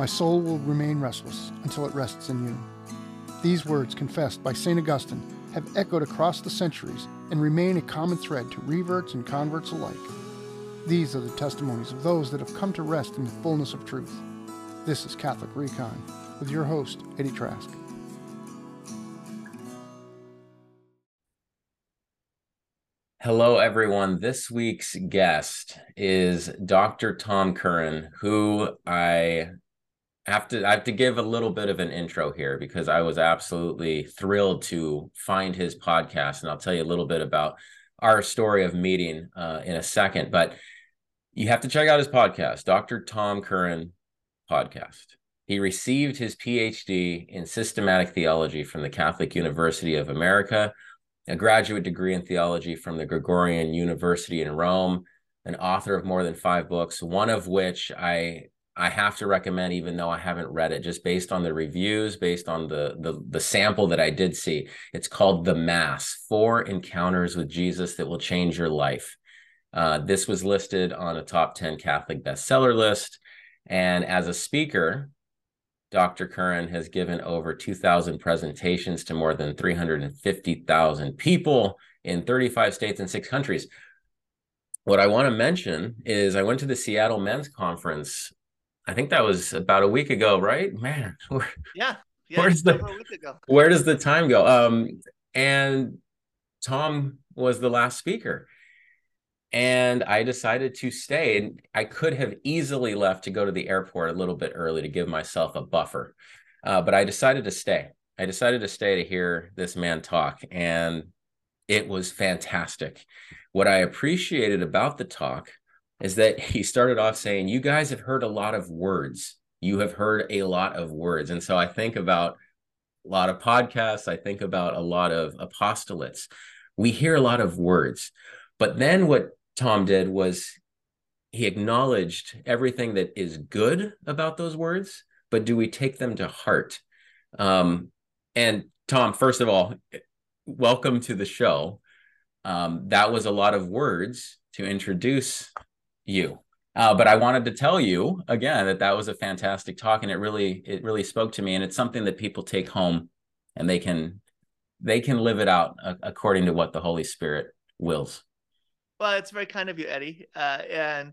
My soul will remain restless until it rests in you. These words, confessed by St. Augustine, have echoed across the centuries and remain a common thread to reverts and converts alike. These are the testimonies of those that have come to rest in the fullness of truth. This is Catholic Recon with your host, Eddie Trask. Hello, everyone. This week's guest is Dr. Tom Curran, who I have to I have to give a little bit of an intro here because I was absolutely thrilled to find his podcast, and I'll tell you a little bit about our story of meeting uh, in a second. But you have to check out his podcast, Dr. Tom Curran podcast. He received his PhD in systematic theology from the Catholic University of America a graduate degree in theology from the Gregorian University in Rome, an author of more than five books, one of which I I have to recommend, even though I haven't read it, just based on the reviews, based on the the, the sample that I did see. It's called The Mass: Four Encounters with Jesus That Will Change Your Life. Uh, this was listed on a top 10 Catholic bestseller list. And as a speaker, Dr. Curran has given over 2,000 presentations to more than 350,000 people in 35 states and six countries. What I want to mention is I went to the Seattle Men's Conference. I think that was about a week ago, right? Man, yeah, yeah where's the where does the time go? Um, and Tom was the last speaker, and I decided to stay. And I could have easily left to go to the airport a little bit early to give myself a buffer, uh, but I decided to stay. I decided to stay to hear this man talk, and it was fantastic. What I appreciated about the talk is that he started off saying, You guys have heard a lot of words. You have heard a lot of words. And so I think about a lot of podcasts, I think about a lot of apostolates. We hear a lot of words. But then what Tom did was he acknowledged everything that is good about those words, but do we take them to heart? Um, and Tom, first of all, welcome to the show. Um, that was a lot of words to introduce you. Uh, but I wanted to tell you again that that was a fantastic talk, and it really it really spoke to me, and it's something that people take home, and they can they can live it out uh, according to what the Holy Spirit wills. Well, it's very kind of you, Eddie. Uh, and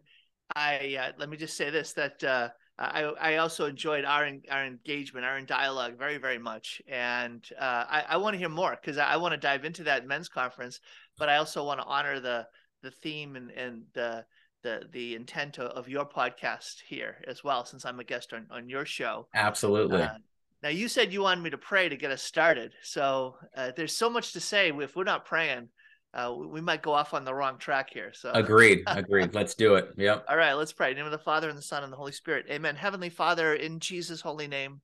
I uh, let me just say this: that uh, I I also enjoyed our our engagement, our dialogue very very much, and I I want to hear more because I, I want to dive into that men's conference, but I also want to honor the the theme and and the the the intent of your podcast here as well, since I'm a guest on on your show. Absolutely. Uh, now you said you wanted me to pray to get us started, so uh, there's so much to say. If we're not praying, uh, we might go off on the wrong track here. So agreed, agreed. Let's do it. Yep. All right, let's pray. In the name of the Father and the Son and the Holy Spirit. Amen. Heavenly Father, in Jesus' holy name,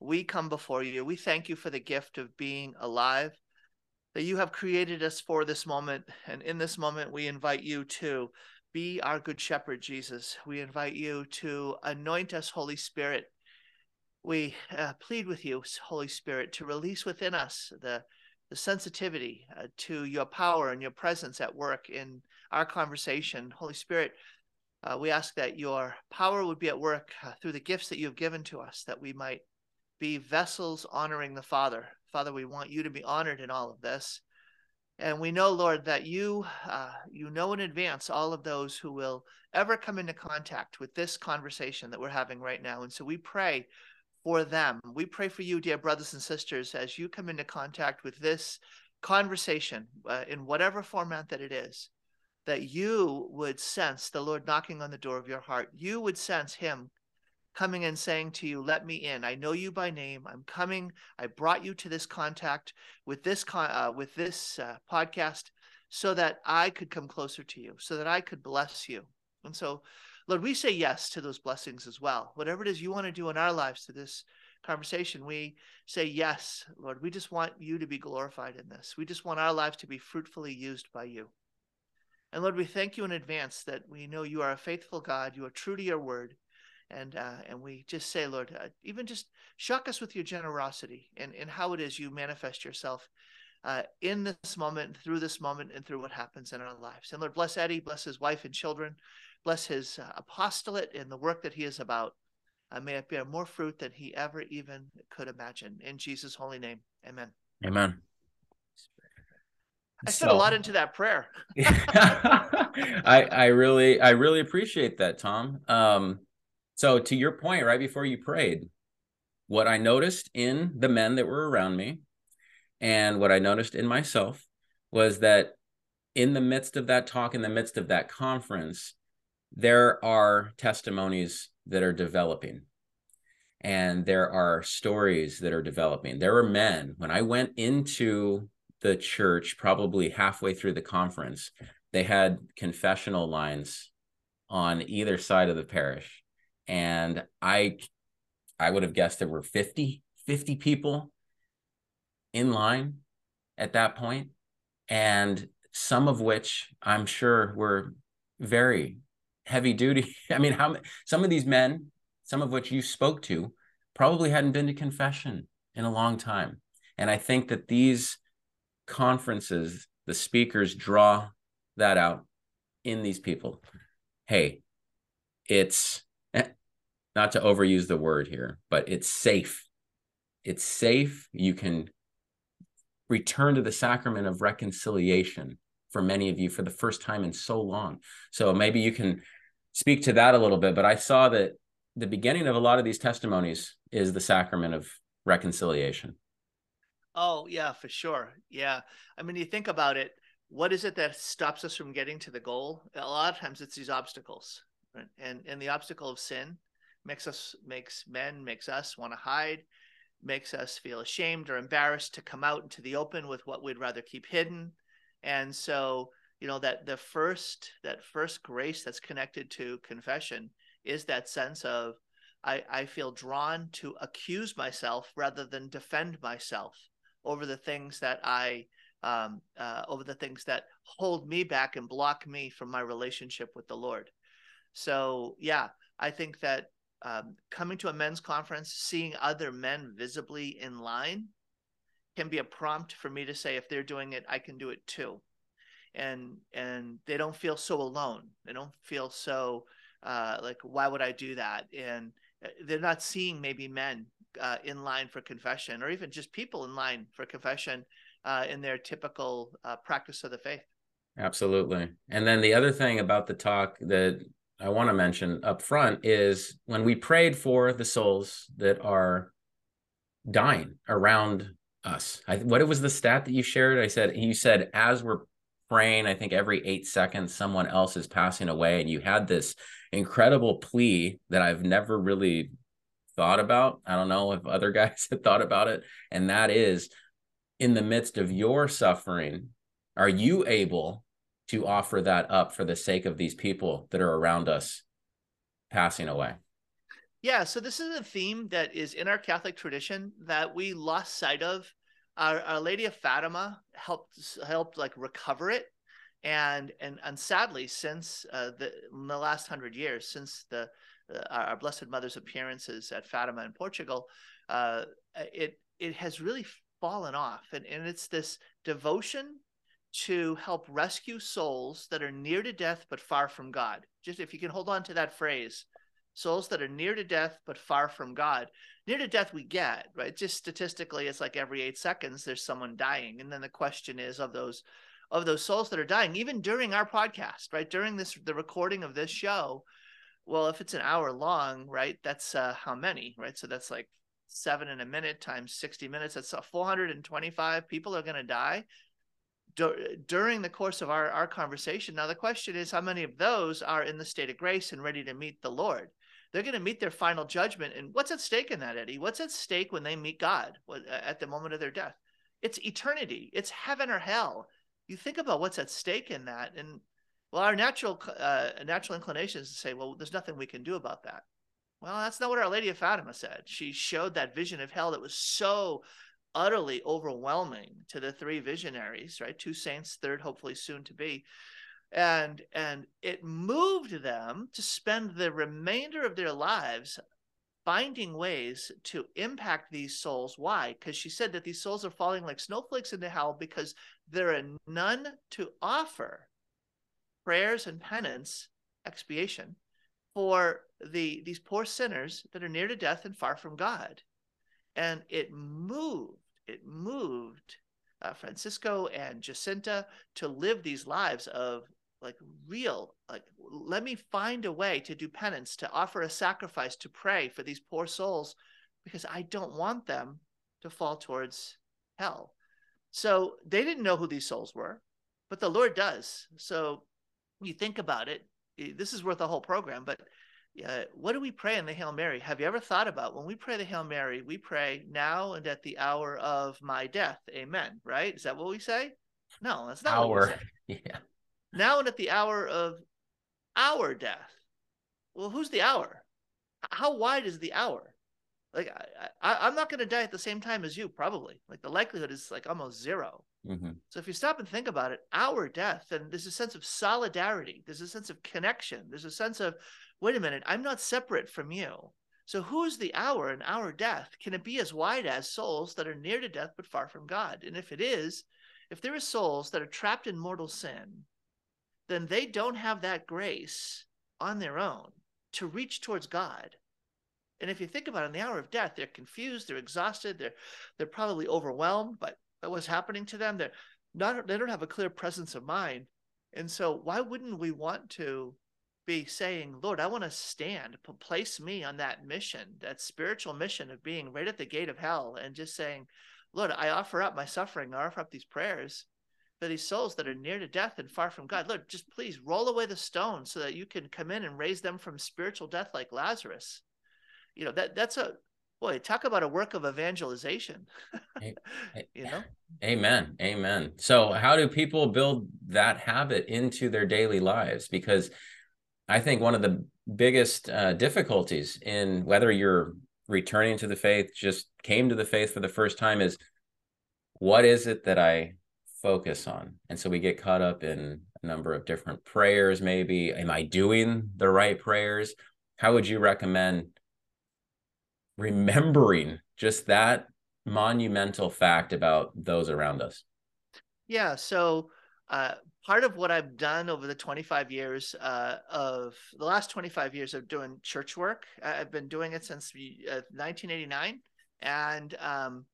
we come before you. We thank you for the gift of being alive, that you have created us for this moment, and in this moment, we invite you to be our good shepherd, Jesus. We invite you to anoint us, Holy Spirit. We uh, plead with you, Holy Spirit, to release within us the the sensitivity uh, to your power and your presence at work in our conversation. Holy Spirit, uh, we ask that your power would be at work uh, through the gifts that you have given to us, that we might be vessels honoring the Father. Father, we want you to be honored in all of this. And we know, Lord, that you uh, you know in advance all of those who will ever come into contact with this conversation that we're having right now. And so we pray for them. We pray for you, dear brothers and sisters, as you come into contact with this conversation uh, in whatever format that it is, that you would sense the Lord knocking on the door of your heart. You would sense Him coming and saying to you, Let me in. I know you by name. I'm coming. I brought you to this contact with this, con- uh, with this uh, podcast so that I could come closer to you, so that I could bless you. And so, Lord, we say yes to those blessings as well. Whatever it is you want to do in our lives to this conversation, we say yes, Lord. We just want you to be glorified in this. We just want our lives to be fruitfully used by you. And Lord, we thank you in advance that we know you are a faithful God. You are true to your word. And uh, and we just say, Lord, uh, even just shock us with your generosity and, and how it is you manifest yourself uh, in this moment, through this moment, and through what happens in our lives. And Lord, bless Eddie, bless his wife and children bless his uh, apostolate and the work that he is about. uh, may it bear more fruit than he ever even could imagine. In Jesus' holy name, amen. Amen. I so, put a lot into that prayer. I I really I really appreciate that, Tom. Um, so to your point, right before you prayed, what I noticed in the men that were around me, and what I noticed in myself was that in the midst of that talk, in the midst of that conference, there are testimonies that are developing and there are stories that are developing. There were men when I went into the church, probably halfway through the conference, they had confessional lines on either side of the parish. And I I would have guessed there were 50, 50 people in line at that point, and some of which I'm sure were very heavy duty. I mean, how some of these men, some of which you spoke to, probably hadn't been to confession in a long time. And I think that these conferences, the speakers draw that out in these people. Hey, it's not to overuse the word here, but it's safe. It's safe. You can return to the sacrament of reconciliation for many of you for the first time in so long. So maybe you can speak to that a little bit. But I saw that the beginning of a lot of these testimonies is the sacrament of reconciliation. Oh, yeah, for sure. Yeah. I mean, you think about it, what is it that stops us from getting to the goal? A lot of times it's these obstacles. Right? And and the obstacle of sin makes us makes men, makes us want to hide, makes us feel ashamed or embarrassed to come out into the open with what we'd rather keep hidden. And so, you know, that the first that first grace that's connected to confession is that sense of I, I feel drawn to accuse myself rather than defend myself over the things that I um, uh, over the things that hold me back and block me from my relationship with the Lord. So yeah, I think that um, coming to a men's conference, seeing other men visibly in line, can be a prompt for me to say, if they're doing it, I can do it too. And and they don't feel so alone. They don't feel so uh, like why would I do that? And uh, they're not seeing maybe men uh, in line for confession, or even just people in line for confession uh, in their typical uh, practice of the faith. Absolutely. And then the other thing about the talk that I want to mention up front is when we prayed for the souls that are dying around us. I, what was the stat that you shared? I said you said as we're praying, I think every eight seconds someone else is passing away, and you had this incredible plea that I've never really thought about. I don't know if other guys had thought about it. And that is in the midst of your suffering, are you able to offer that up for the sake of these people that are around us passing away? Yeah, so this is a theme that is in our Catholic tradition that we lost sight of. Our, our Lady of Fatima helped helped like recover it, and and and sadly, since uh, the the last hundred years, since the uh, our Blessed Mother's appearances at Fatima in Portugal, uh, it it has really fallen off, and and it's this devotion to help rescue souls that are near to death but far from God. Just if you can hold on to that phrase, souls that are near to death but far from God. Near to death we get, right? Just statistically it's like every 8 seconds there's someone dying. And then the question is of those of those souls that are dying even during our podcast, right? During this the recording of this show, well, if it's an hour long, right, that's uh, how many, right? So that's like seven in a minute times 60 minutes. That's uh, 425 people are going to die during the course of our, our conversation. Now, the question is how many of those are in the state of grace and ready to meet the Lord? They're going to meet their final judgment. And what's at stake in that, Eddie? What's at stake when they meet God at the moment of their death? It's eternity, it's heaven or hell. You think about what's at stake in that. And well, our natural uh, natural inclination is to say, well, there's nothing we can do about that. Well, that's not what Our Lady of Fatima said. She showed that vision of hell that was so utterly overwhelming to the three visionaries, right? Two saints, third hopefully soon to be. And and it moved them to spend the remainder of their lives finding ways to impact these souls. Why? Because she said that these souls are falling like snowflakes into hell because there are none to offer prayers and penance, expiation for the these poor sinners that are near to death and far from God. And it moved, it moved uh, Francisco and Jacinta to live these lives of like real, like, let me find a way to do penance, to offer a sacrifice, to pray for these poor souls, because I don't want them to fall towards hell. So they didn't know who these souls were, but the Lord does. So you think about it, this is worth a whole program, but uh, what do we pray in the Hail Mary? Have you ever thought about when we pray the Hail Mary, we pray now and at the hour of my death. Amen. Right? Is that what we say? No, that's not our. Yeah. Now and at the hour of our death. Well, who's the our? How wide is the our? Like I, I am not going to die at the same time as you, probably. Like the likelihood is like almost 0 mm-hmm. So if you stop and think about it, our death, and there's a sense of solidarity. There's a sense of connection. There's a sense of wait a minute, I'm not separate from you. So who's the our in our death? Can it be as wide as souls that are near to death but far from God? And if it is, if there are souls that are trapped in mortal sin, then they don't have that grace on their own to reach towards God. And if you think about it, in the hour of death, they're confused, they're exhausted, they're they're probably overwhelmed by, by what's happening to them. They're not they don't have a clear presence of mind. And so why wouldn't we want to be saying, Lord, I want to stand, place me on that mission, that spiritual mission of being right at the gate of hell and just saying, Lord, I offer up my suffering, I offer up these prayers for these souls that are near to death and far from God. Lord, just please roll away the stone so that you can come in and raise them from spiritual death like Lazarus. You know, that that's a boy, talk about a work of evangelization. you know? Amen. Amen. So how do people build that habit into their daily lives? Because I think one of the biggest uh, difficulties in whether you're returning to the faith, just came to the faith for the first time, is what is it that I focus on? And so we get caught up in a number of different prayers, maybe. Am I doing the right prayers? How would you recommend remembering just that monumental fact about those around us? Yeah. So, uh, part of what I've done over the 25 years uh, of the last 25 years of doing church work, I've been doing it since uh, 1989, and um,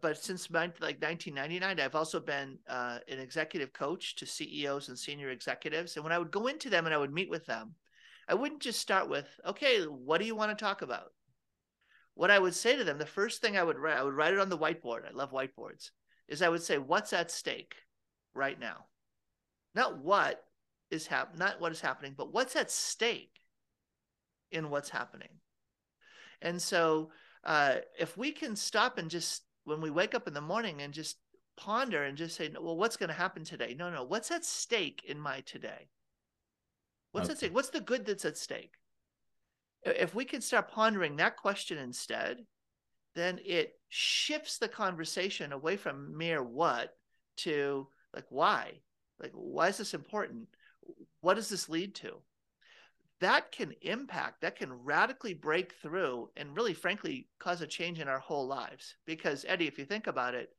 but since like 1999, I've also been uh, an executive coach to CEOs and senior executives. And when I would go into them and I would meet with them, I wouldn't just start with, "Okay, what do you want to talk about?" What I would say to them, the first thing I would write, I would write it on the whiteboard. I love whiteboards. Is I would say, "What's at stake right now?" not what is hap- not what is happening, but what's at stake in what's happening. And so, uh, if we can stop and just when we wake up in the morning and just ponder and just say, well, what's going to happen today? No, no, what's at stake in my today? What's okay. at stake? What's the good that's at stake? If we can start pondering that question instead, then it shifts the conversation away from mere what to like why like, why is this important? What does this lead to? That can impact, that can radically break through and really, frankly, cause a change in our whole lives. Because, Eddie, if you think about it,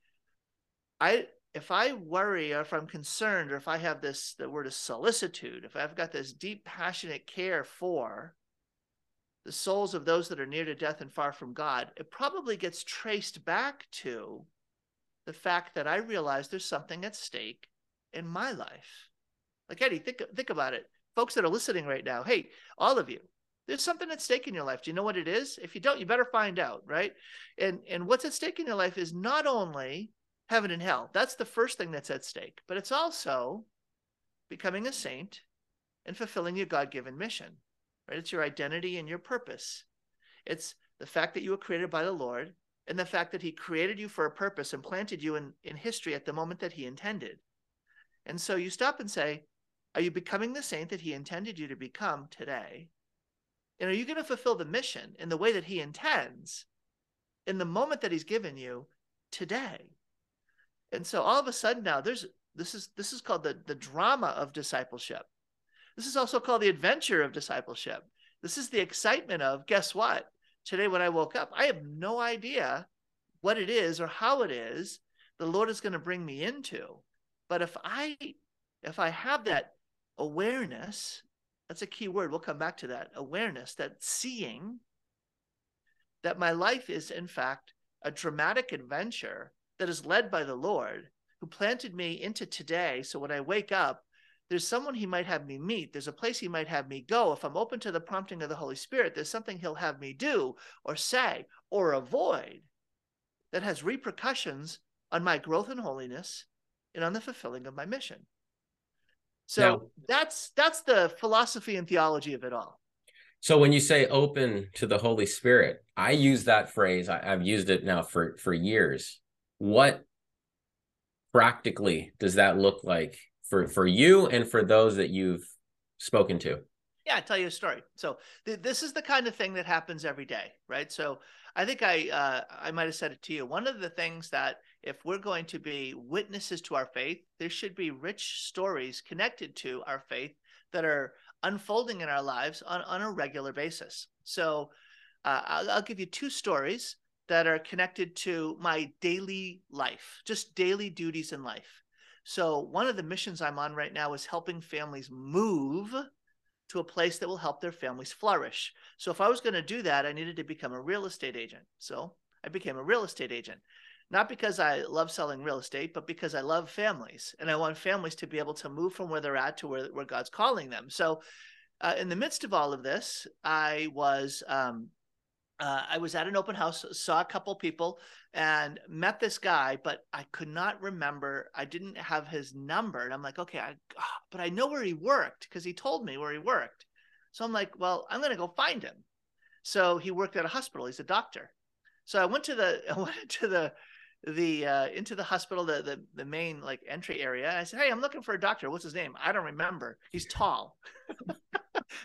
I if I worry or if I'm concerned or if I have this the word is solicitude, if I've got this deep passionate care for the souls of those that are near to death and far from God, it probably gets traced back to the fact that I realize there's something at stake in my life. Like Eddie, think think about it. Folks that are listening right now, hey, all of you, there's something at stake in your life. Do you know what it is? If you don't, you better find out, right? And and what's at stake in your life is not only heaven and hell. That's the first thing that's at stake, but it's also becoming a saint and fulfilling your God-given mission. Right? It's your identity and your purpose. It's the fact that you were created by the Lord and the fact that he created you for a purpose and planted you in, in history at the moment that he intended. And so you stop and say, Are you becoming the saint that he intended you to become today? And are you going to fulfill the mission in the way that he intends in the moment that he's given you today? And so all of a sudden now there's this is this is called the, the drama of discipleship. This is also called the adventure of discipleship. This is the excitement of guess what? Today when I woke up, I have no idea what it is or how it is the Lord is going to bring me into. But if I if I have that awareness That's a key word. We'll come back to that. Awareness, that seeing that my life is, in fact, a dramatic adventure that is led by the Lord who planted me into today. So when I wake up, there's someone he might have me meet. There's a place he might have me go. If I'm open to the prompting of the Holy Spirit, there's something he'll have me do or say or avoid that has repercussions on my growth in holiness and on the fulfilling of my mission. So now, that's that's the philosophy and theology of it all. So when you say open to the Holy Spirit, I use that phrase. I, have used it now for for years. What practically does that look like for for you and for those that you've spoken to? Yeah, I'll tell you a story. So th- this is the kind of thing that happens every day, right? So I think I uh, I might have said it to you. One of the things that if we're going to be witnesses to our faith, there should be rich stories connected to our faith that are unfolding in our lives on, on a regular basis. So uh, I'll, I'll give you two stories that are connected to my daily life, just daily duties in life. So one of the missions I'm on right now is helping families move to a place that will help their families flourish. So if I was going to do that, I needed to become a real estate agent. So I became a real estate agent. Not because I love selling real estate, but because I love families and I want families to be able to move from where they're at to where, where God's calling them. So, uh, in the midst of all of this, I was um, uh, I was at an open house, saw a couple people, and met this guy, but I could not remember. I didn't have his number, and I'm like, okay, I, ah, but I know where he worked because he told me where he worked. So I'm like, well, I'm gonna go find him. So he worked at a hospital. He's a doctor. So I went to the I went to the the uh, into the hospital, the, the the main like entry area. I said, "Hey, I'm looking for a doctor. What's his name? I don't remember. He's tall."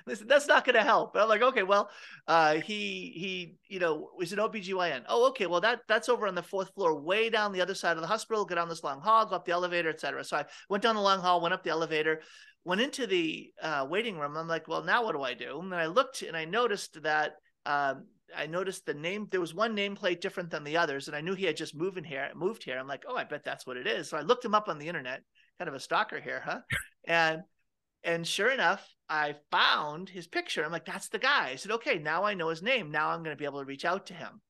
they said, "That's not going to help." But I'm like, "Okay, well, uh, he he, you know, is an OBGYN. Oh, okay. Well, that that's over on the fourth floor, way down the other side of the hospital. Go down this long hall, go up the elevator, etc. So I went down the long hall, went up the elevator, went into the uh, waiting room. I'm like, "Well, now what do I do?" And I looked and I noticed that. Um, I noticed the name. There was one nameplate different than the others, and I knew he had just moved in here. Moved here. I'm like, oh, I bet that's what it is. So I looked him up on the internet. Kind of a stalker here, huh? and and sure enough, I found his picture. I'm like, that's the guy. I said, okay, now I know his name. Now I'm going to be able to reach out to him.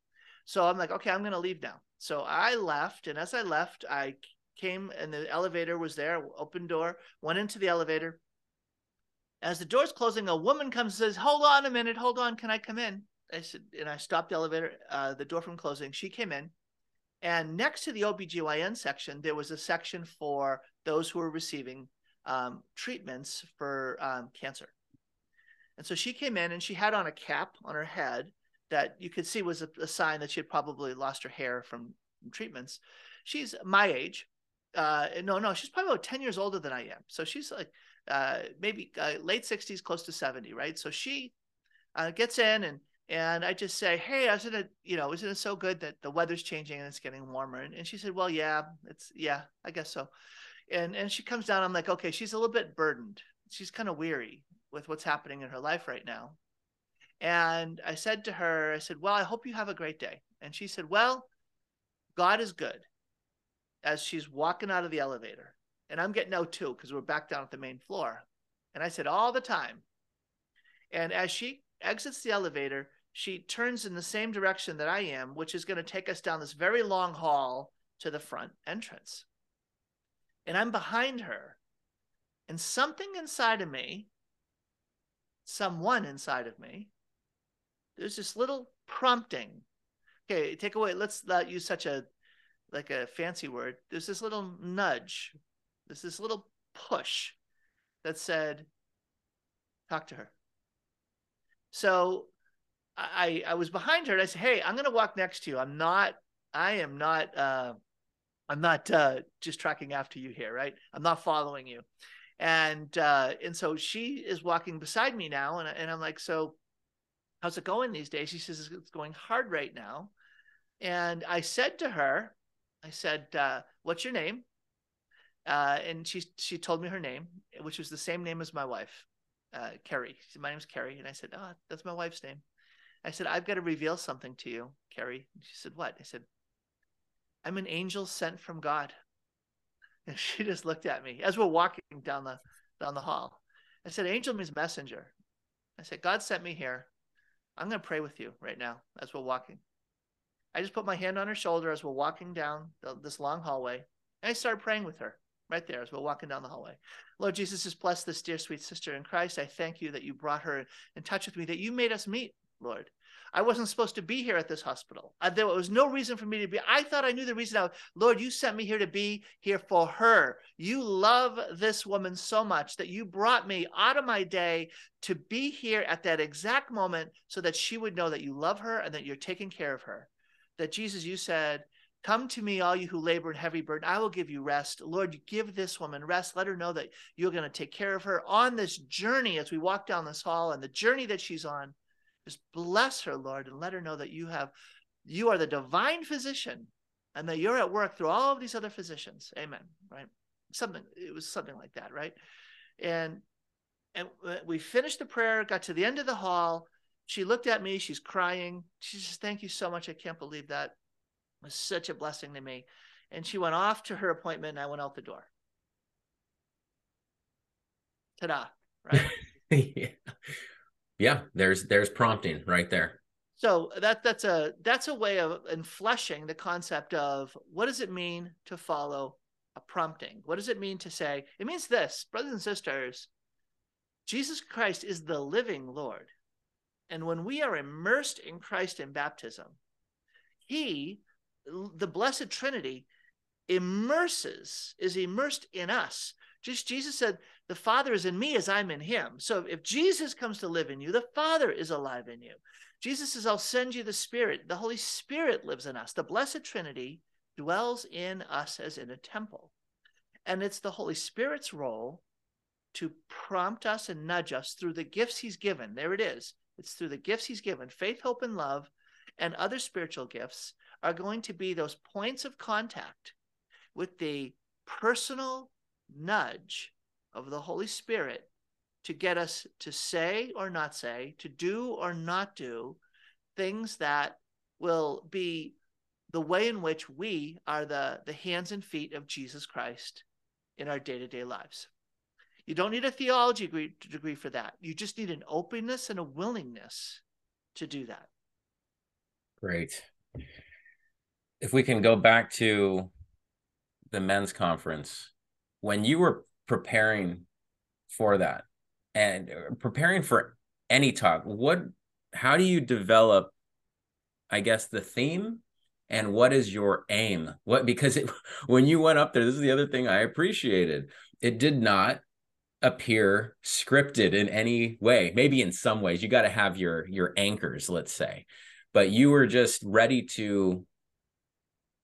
So I'm like, okay, I'm going to leave now. So I left, and as I left, I came, and the elevator was there. Open door. Went into the elevator. As the door's closing, a woman comes and says, "Hold on a minute. Hold on. Can I come in?" I said, and I stopped the elevator, uh, the door from closing. She came in, and next to the OBGYN section, there was a section for those who were receiving um, treatments for um, cancer. And so she came in and she had on a cap on her head that you could see was a, a sign that she had probably lost her hair from, from treatments. She's my age. Uh, no, no, she's probably about 10 years older than I am. So she's like uh, maybe uh, late 60s, close to 70, right? So she uh, gets in and and I just say, "Hey, isn't it, you know, isn't it so good that the weather's changing and it's getting warmer?" And, and she said, "Well, yeah, it's yeah, I guess so." And and she comes down. I'm like, "Okay, she's a little bit burdened. She's kind of weary with what's happening in her life right now." And I said to her, I said, "Well, I hope you have a great day." And she said, "Well, God is good." As she's walking out of the elevator, and I'm getting out too because we're back down at the main floor. And I said, "All the time." And as she exits the elevator, she turns in the same direction that I am, which is going to take us down this very long hall to the front entrance. And I'm behind her. And something inside of me, someone inside of me, there's this little prompting. Okay, take away, let's not use such a like a fancy word. There's this little nudge, there's this little push that said, talk to her. So I I was behind her and I said, "Hey, I'm to walk next to you. I'm not I am not uh I'm not uh just tracking after you here, right? I'm not following you." And uh and so she is walking beside me now and and I'm like, "So how's it going these days?" She says it's going hard right now. And I said to her, I said, uh, "What's your name?" Uh, and she she told me her name, which was the same name as my wife, uh, Carrie. She said, "My name's Carrie," and I said, "Oh, that's my wife's name." I said, I've got to reveal something to you, Carrie. she said, What? I said, I'm an angel sent from God. And she just looked at me as we're walking down the down the hall. I said, Angel means messenger. I said, God sent me here. I'm going to pray with you right now as we're walking. I just put my hand on her shoulder as we're walking down the, this long hallway. And I started praying with her right there as we're walking down the hallway. Lord Jesus, just bless this dear sweet sister in Christ. I thank you that you brought her in touch with me, that you made us meet, Lord. I wasn't supposed to be here at this hospital. I, there was no reason for me to be. I thought I knew the reason. I, Lord, you sent me here to be here for her. You love this woman so much that you brought me out of my day to be here at that exact moment so that she would know that you love her and that you're taking care of her. That Jesus, you said, Come to me, all you who labor and heavy burden. I will give you rest. Lord, give this woman rest. Let her know that you're going to take care of her on this journey as we walk down this hall and the journey that she's on. Just bless her, Lord, and let her know that you have, you are the divine physician and that you're at work through all of these other physicians. Amen. Right. Something, it was something like that. Right. And, and we finished the prayer, got to the end of the hall. She looked at me. She's crying. She says, Thank you so much. I can't believe that was such a blessing to me. And she went off to her appointment and I went out the door. Ta-da. Right. yeah. Yeah. There's there's prompting right there. So that that's a that's a way of enfleshing the concept of what does it mean to follow a prompting? What does it mean to say? It means this, brothers and sisters, Jesus Christ is the living Lord. And when we are immersed in Christ in baptism, he the blessed trinity immerses is immersed in us just jesus said the father is in me as i'm in him. So if jesus comes to live in you the father is alive in you. Jesus says i'll send you the spirit. The holy spirit lives in us. The blessed trinity dwells in us as in a temple. And it's the holy spirit's role to prompt us and nudge us through the gifts he's given. There it is. It's through the gifts he's given. Faith hope and love and other spiritual gifts are going to be those points of contact with the personal nudge of the Holy Spirit to get us to say or not say, to do or not do things that will be the way in which we are the, the hands and feet of Jesus Christ in our day to day lives. You don't need a theology degree, degree for that. You just need an openness and a willingness to do that. Great if we can go back to the men's conference, when you were preparing for that and uh, preparing for any talk, what, how do you develop, I guess, the theme and what is your aim? What, because it, when you went up there, this is the other thing I appreciated. It did not appear scripted in any way. Maybe in some ways, you got to have your, your anchors, let's say, but you were just ready to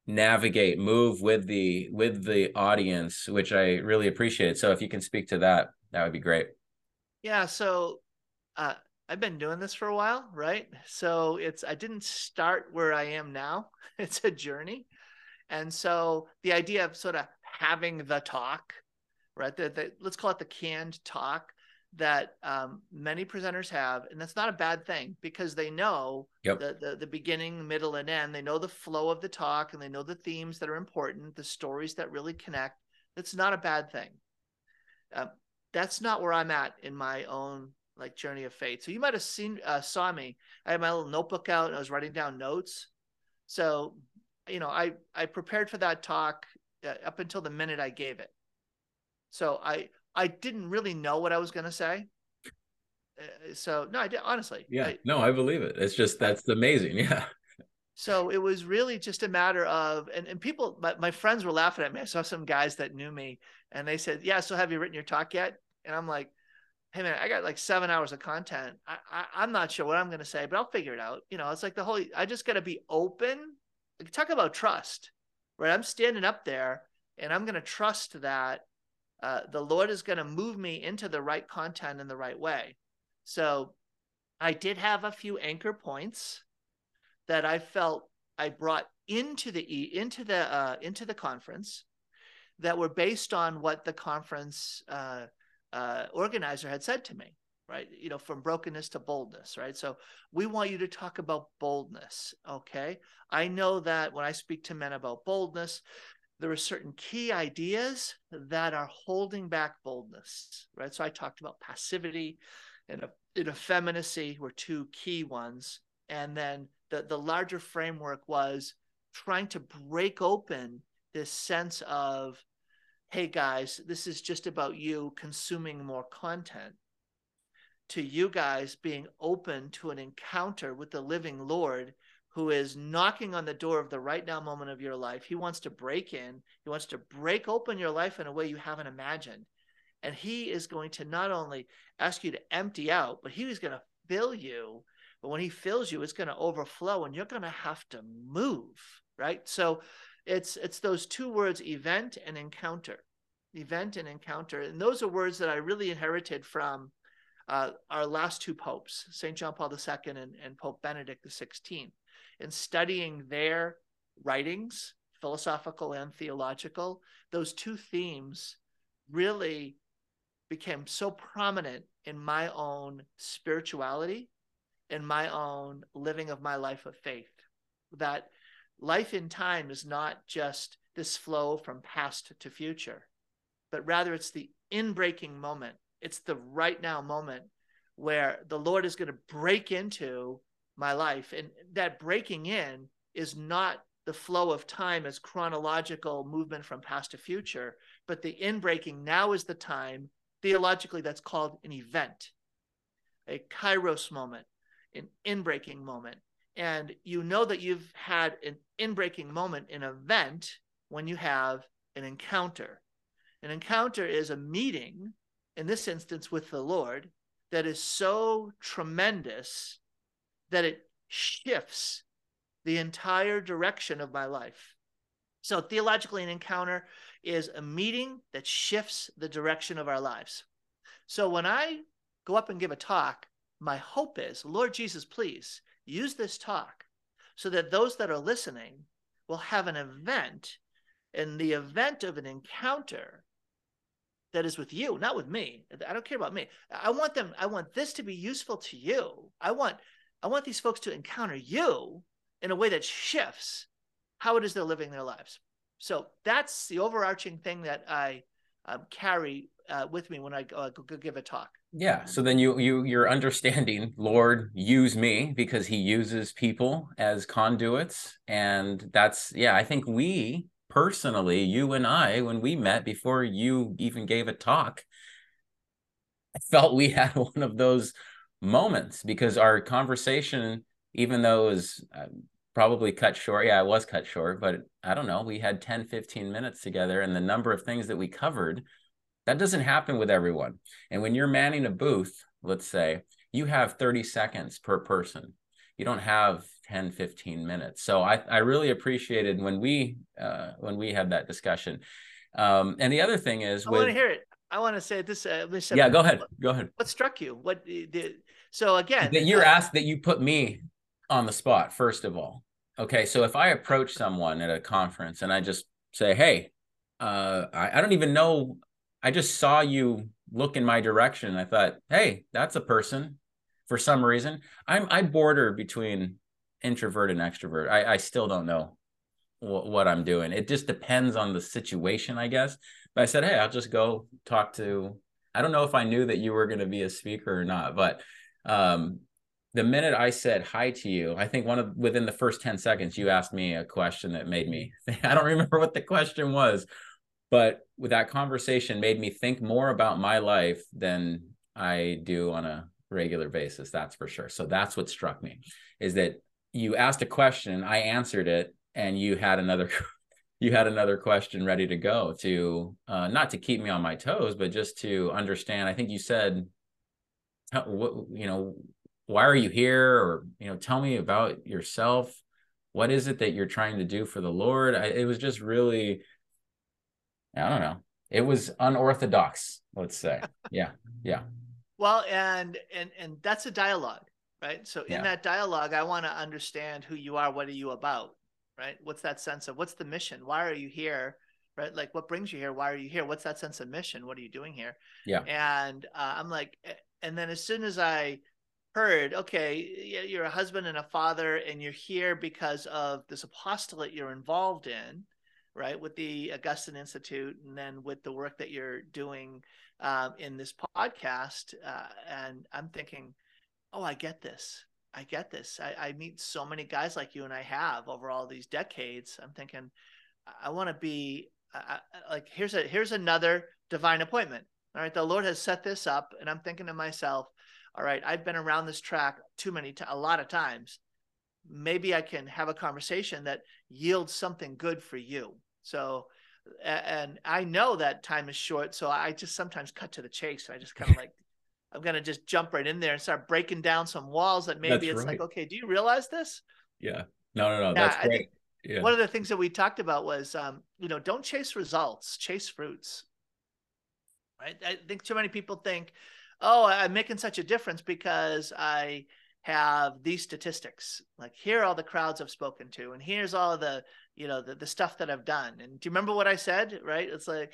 navigate move with the with the audience which i really appreciate. So if you can speak to that that would be great. Yeah so uh i've been doing this for a while right? So it's i didn't start where i am now. It's a journey. And so the idea of sort of having the talk right the, the let's call it the canned talk that um, many presenters have, and that's not a bad thing because they know yep. the, the, the beginning, middle, and end. They know the flow of the talk, and they know the themes that are important, the stories that really connect. That's not a bad thing. Uh, that's not where I'm at in my own like journey of faith. So you might have seen uh, saw me. I had my little notebook out and I was writing down notes. So you know, I I prepared for that talk uh, up until the minute I gave it. So I I didn't really know what I was going to say. Uh, so no, I did honestly. Yeah, I, no, I believe it. It's just that's amazing. Yeah. So it was really just a matter of, and, and people, my, my friends were laughing at me. I saw some guys that knew me and they said, Yeah, so have you written your talk yet? And I'm like, Hey man, I got like seven hours of content. I, I am not sure what I'm gonna say, but I'll figure it out. You know, it's like the whole I just gotta be open. Talk about trust, right? I'm standing up there and I'm gonna trust that uh, the Lord is going to move me into the right content in the right way. So I did have a few anchor points that I felt I brought into the into the uh, into the conference that were based on what the conference uh, uh, organizer had said to me right? You know from brokenness to boldness right? So we want you to talk about boldness okay? I know that when i speak to men about boldness there are certain key ideas that are holding back boldness, right? So I talked about passivity and and effeminacy were two key ones. And then the, the larger framework was trying to break open this sense of, hey guys, this is just about you consuming more content, to you guys being open to an encounter with the living Lord who is knocking on the door of the right now moment of your life. He wants to break in, he wants to break open your life in a way you haven't imagined. And he is going to not only ask you to empty out, but he is going to fill you. But when he fills you, it's going to overflow and you're going to have to move, right? So it's it's those two words event and encounter. Event and encounter. And those are words that I really inherited from uh, our last two popes, St. John Paul II and, and Pope Benedict XVI. In studying their writings, philosophical and theological, those two themes really became so prominent in my own spirituality in my own living of my life of faith that life in time is not just this flow from past to future but rather it's the inbreaking moment. It's the right now moment where the lord is going to break into my life and that breaking in is not the flow of time as chronological movement from past to future but the inbreaking now is the time Theologically, that's called an event, a kairos moment, an inbreaking moment. And you know that you've had an inbreaking moment, an event, when you have an encounter. An encounter is a meeting, in this instance with the Lord, that is so tremendous that it shifts the entire direction of my life. So, theologically, an encounter is a meeting that shifts the direction of our lives. So, when I go up and give a talk, my hope is, Lord Jesus, please use this talk so that those that are listening will have an event and the event of an encounter that is with you, not with me. I don't care about me. I want them, I want this to be useful to you. I want I want these folks to encounter you in a way that shifts how it is they're living their lives. So that's the overarching thing that I um, carry uh, with me when I uh, go, give a talk. Yeah. So then you you you're understanding, Lord, use me because He uses people as conduits, and that's yeah. I think we personally, you and I, when we met before you even gave a talk, I felt we had one of those moments because our conversation, even though it was uh, probably cut short. Yeah, I was cut short, but I don't know. We had 10, 15 minutes together, and the number of things that we covered, that doesn't happen with everyone. And when you're manning a booth, let's say, you have 30 seconds per person. You don't have 10, 15 minutes. So I, I really appreciated when we uh, when we had that discussion. Um, and the other thing is, I with, want to hear it. I want to say this. Uh, yeah, go ahead. Go ahead. What struck you? What did? So again, that you're uh, asked that you put me on the spot. First of all, okay, so if I approach someone at a conference and I just say, "Hey, uh, I, I don't even know," I just saw you look in my direction. I thought, "Hey, that's a person." For some reason, I'm I border between introvert and extrovert. I, I still don't know what, what I'm doing. It just depends on the situation, I guess. But I said, "Hey, I'll just go talk to." I don't know if I knew that you were going to be a speaker or not, but um, the minute I said hi to you, I think one of within the first 10 seconds, you asked me a question that made me, I don't remember what the question was, but with that conversation made me think more about my life than I do on a regular basis. That's for sure. So that's what struck me is that you asked a question, I answered it, and you had another you had another question ready to go to uh, not to keep me on my toes, but just to understand. I think you said, what you know, why are you here? Or you know tell me about yourself. What is it that you're trying to do for the lord? I, it was just really i don't know. It was unorthodox let's say. Yeah yeah. Well and and and that's a dialogue right? So in yeah. that dialogue i want to understand who you are what are you about right? What's that sense of what's the mission? Why are you here right? Like what brings you here? Why are you here? What's that sense of mission? What are you doing here? Yeah. And uh, i'm like and then as soon as i heard, okay, you're a husband and a father, and you're here because of this apostolate you're involved in, right, with the Augustine Institute, and then with the work that you're doing um, in this podcast. Uh, and I'm thinking, oh, I get this. I get this. I, I meet so many guys like you and I have over all these decades. I'm thinking, I want to be uh, like here's a here's another divine appointment. All right, the Lord has set this up, and I'm thinking to myself, all right, I've been around this track too many to a lot of times. Maybe I can have a conversation that yields something good for you. So, and I know that time is short, so I just sometimes cut to the chase. I just kind of like I'm gonna just jump right in there and start breaking down some walls that maybe that's it's right. like, okay, do you realize this? Yeah. No, no, no. That's great. Yeah. One of the things that we talked about was, um, you know, don't chase results, chase fruits. Right. I think too many people think, oh, I'm making such a difference because I have these statistics. Like here are all the crowds I've spoken to, and here's all the, you know, the, the stuff that I've done. And do you remember what I said? Right. It's like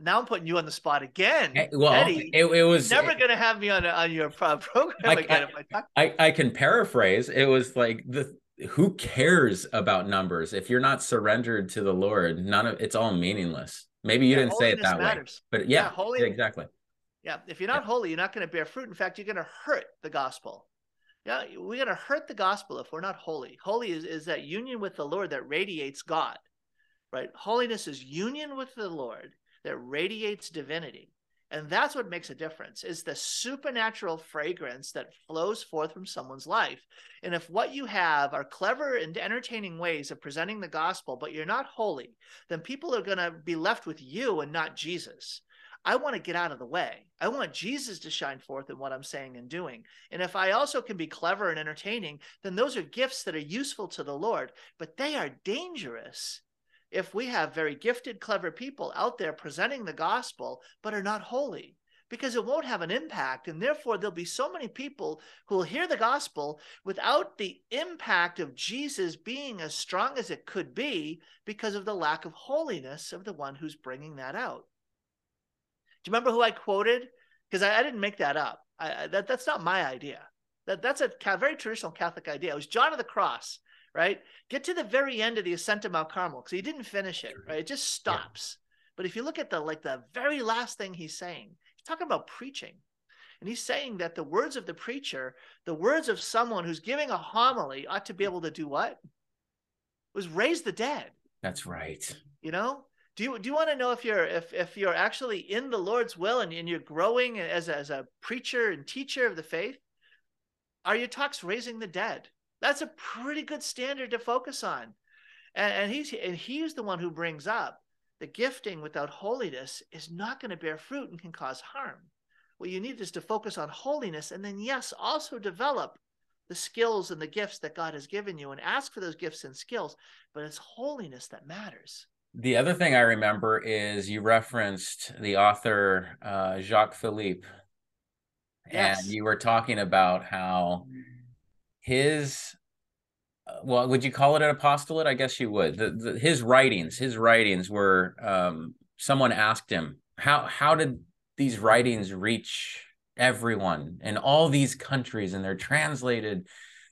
now I'm putting you on the spot again. Eh, well, Eddie, it, it was never going to have me on on your program I, again. I, I, I, can paraphrase. It was like the who cares about numbers if you're not surrendered to the Lord? None of it's all meaningless. Maybe you yeah, didn't say it that matters. way, but yeah, yeah holy, exactly. Yeah, if you're not yeah. holy, you're not going to bear fruit. In fact, you're going to hurt the gospel. Yeah, we're going to hurt the gospel if we're not holy. Holy is, is that union with the Lord that radiates God right? Holiness is union with the Lord that radiates divinity. And that's what makes a difference is the supernatural fragrance that flows forth from someone's life. And if what you have are clever and entertaining ways of presenting the gospel, but you're not holy, then people are going to be left with you and not Jesus. I want to get out of the way. I want Jesus to shine forth in what I'm saying and doing. And if I also can be clever and entertaining, then those are gifts that are useful to the Lord, but they are dangerous if we have very gifted, clever people out there presenting the gospel, but are not holy, because it won't have an impact. And therefore, there'll be so many people who will hear the gospel without the impact of Jesus being as strong as it could be because of the lack of holiness of the one who's bringing that out. Do you remember who I quoted? Because I, I, didn't make that up. I, that, that's not my idea. That, that's a very traditional Catholic idea. It was John of the Cross right? Get to the very end of the ascent of Mount Carmel because he didn't finish it, right? It just stops. Yeah. But if you look at the like the very last thing he's saying, he's talking about preaching. And he's saying that the words of the preacher, the words of someone who's giving a homily ought to be able to do what? Was raise the dead. That's right. You know? Do you do you want to know if you're if if you're actually in the Lord's will and, and you're growing as as a preacher and teacher of the faith? Are your talks raising the dead? That's a pretty good standard to focus on. And, and he's and he's the one who brings up the gifting without holiness is not going to bear fruit and can cause harm. What you need is to focus on holiness and then, yes, also develop the skills and the gifts that God has given you and ask for those gifts and skills. But it's holiness that matters. The other thing I remember is you referenced the author uh, Jacques Philippe. Yes. And you were talking about how his uh, well would you call it an apostolate? I guess you would. The, the, his writings his writings were um, someone asked him how how did these writings reach everyone in all these countries and they're translated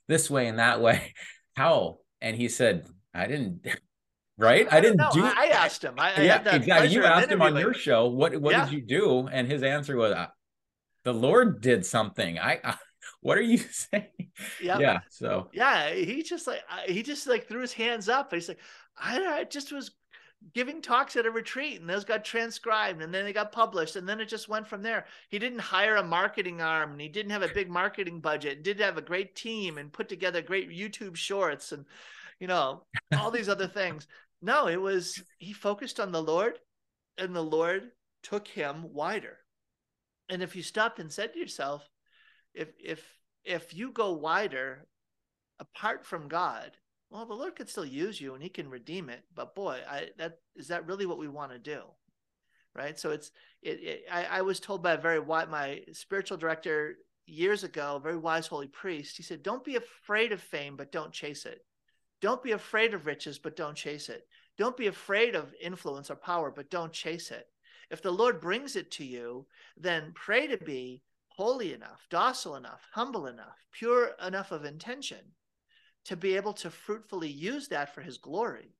this way and that way? How? And he said i didn't right? I, I didn't do i asked him. I, yeah I exactly. You asked him on your show what what yeah. did you do? And his answer was the lord did something. I, I what are you saying? Yep. Yeah. So yeah, he just like he just like threw his hands up. He's like, I, I just was giving talks at a retreat and those got transcribed and then they got published and then it just went from there. He didn't hire a marketing arm and he didn't have a big marketing budget, did have a great team and put together great YouTube shorts and you know, all these other things. No, it was he focused on the Lord and the Lord took him wider. And if you stopped and said to yourself, if if if you go wider apart from God, well, the Lord could still use you and He can redeem it. But boy, I that is that really what we want to do, right? So it's it. it I, I was told by a very wise my spiritual director years ago, a very wise holy priest. He said, "Don't be afraid of fame, but don't chase it. Don't be afraid of riches, but don't chase it. Don't be afraid of influence or power, but don't chase it. If the Lord brings it to you, then pray to be holy enough, docile enough, humble enough, pure enough of intention to be able to fruitfully use that for his glory.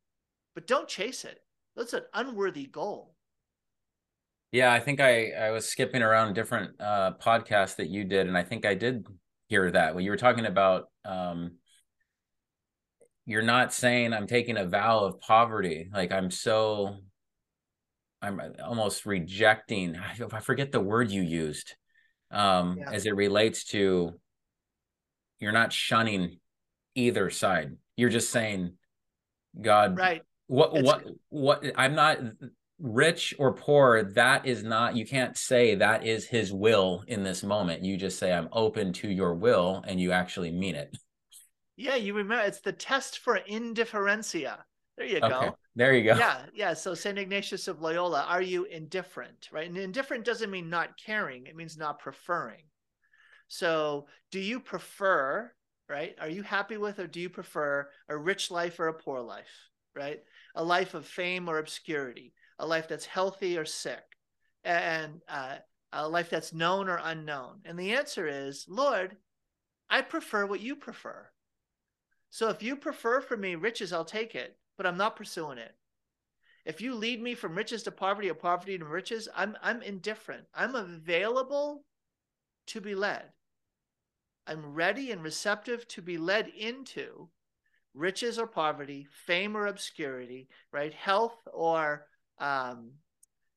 But don't chase it. That's an unworthy goal. Yeah, I think I I was skipping around different uh podcasts that you did and I think I did hear that when you were talking about um you're not saying i'm taking a vow of poverty like i'm so i'm almost rejecting i forget the word you used um yeah. as it relates to you're not shunning either side. You're just saying god right. what it's, what what i'm not rich or poor. That is not you can't say that is his will in this moment. You just say i'm open to your will and you actually mean it. Yeah you remember it's the test for indifferentia there you okay. go. There you go. Yeah yeah. So saint ignatius of loyola are you indifferent right? And indifferent doesn't mean not caring. It means not preferring. So do you prefer right? Are you happy with or do you prefer a rich life or a poor life right? A life of fame or obscurity a life that's healthy or sick, and uh, a life that's known or unknown? And the answer is, Lord, I prefer what you prefer. So if you prefer for me riches, I'll take it, but I'm not pursuing it. If you lead me from riches to poverty or poverty to riches, I'm I'm indifferent. I'm available to be led. I'm ready and receptive to be led into riches or poverty, fame or obscurity, right? Health or um,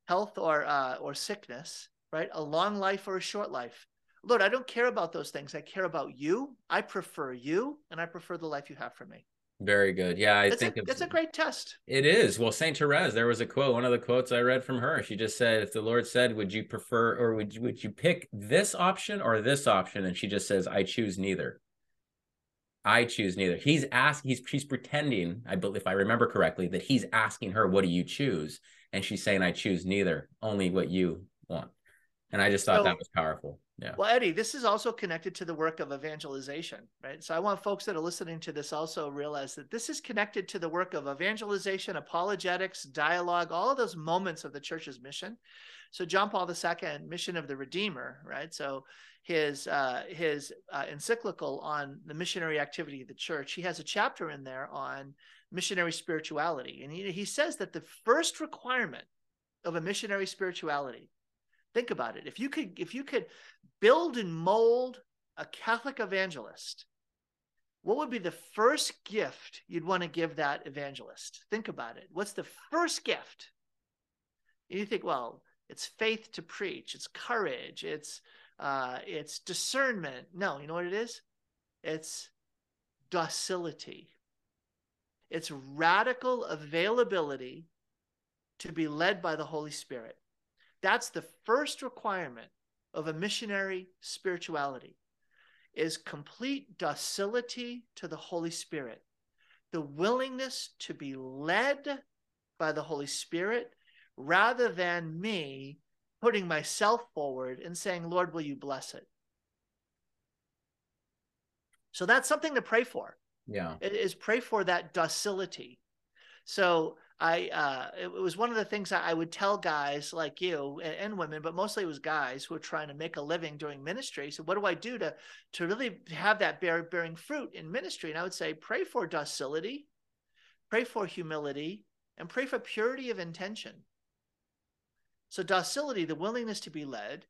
health or uh, or sickness, right? A long life or a short life. Lord, I don't care about those things. I care about you. I prefer you, and I prefer the life you have for me. Very good. Yeah, I it's think a, it's a great test. It is. Well, Saint Therese, there was a quote. One of the quotes I read from her. She just said, "If the Lord said, would you prefer, or would you, would you pick this option or this option?" And she just says, "I choose neither." I choose neither. He's asking, he's she's pretending, I believe if I remember correctly, that he's asking her, what do you choose? And she's saying, I choose neither, only what you want. And I just thought so, that was powerful. Yeah. Well, Eddie, this is also connected to the work of evangelization, right? So I want folks that are listening to this also realize that this is connected to the work of evangelization, apologetics, dialogue, all of those moments of the church's mission. So John Paul II, mission of the Redeemer, right? So his uh, his uh, encyclical on the missionary activity of the church, he has a chapter in there on missionary spirituality, and he he says that the first requirement of a missionary spirituality, think about it, if you could if you could build and mold a Catholic evangelist, what would be the first gift you'd want to give that evangelist? Think about it. What's the first gift? And you think, well, it's faith to preach, it's courage, it's uh, it's discernment. No, you know what it is? It's docility. It's radical availability to be led by the Holy Spirit. That's the first requirement of a missionary spirituality is complete docility to the Holy Spirit. The willingness to be led by the Holy Spirit rather than me putting myself forward and saying, Lord, will you bless it? So that's something to pray for. Yeah. It is pray for that docility. So I uh, it was one of the things I would tell guys like you and, and, women, but mostly it was guys who were trying to make a living doing ministry. So what do I do to to really have that bear, bearing fruit in ministry? And I would say pray for docility, pray for humility, and pray for purity of intention. So, docility, the willingness to be led,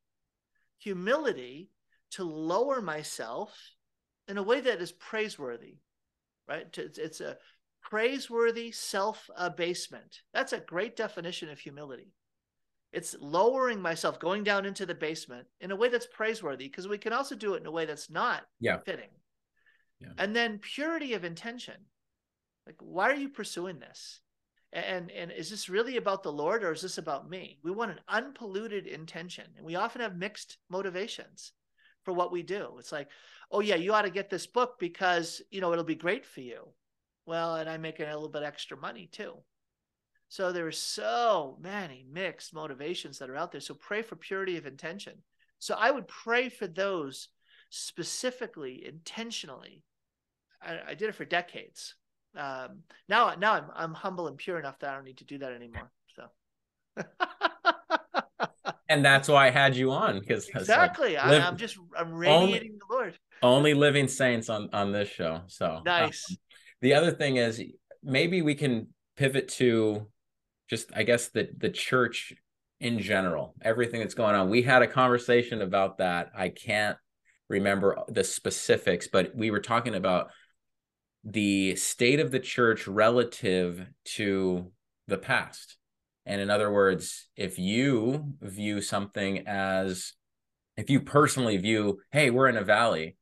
humility, to lower myself in a way that is praiseworthy, right? It's a praiseworthy self abasement. That's a great definition of humility. It's lowering myself, going down into the basement in a way that's praiseworthy, because we can also do it in a way that's not yeah. fitting. Yeah. And then purity of intention. Like, why are you pursuing this? and and is this really about the lord or is this about me we want an unpolluted intention and we often have mixed motivations for what we do it's like oh yeah you ought to get this book because you know it'll be great for you well and i'm making a little bit extra money too so there are so many mixed motivations that are out there so pray for purity of intention so i would pray for those specifically intentionally I, I did it for decades um, now now I'm I'm humble and pure enough that I don't need to do that anymore. So. and that's why I had you on because exactly like, live, I'm just I'm radiating only, the Lord. only living saints on on this show. So nice. Um, the other thing is maybe we can pivot to just I guess the the church in general, everything that's going on. We had a conversation about that. I can't remember the specifics, but we were talking about the state of the church relative to the past. And in other words, if you view something as, if you personally view, hey, we're in a valley,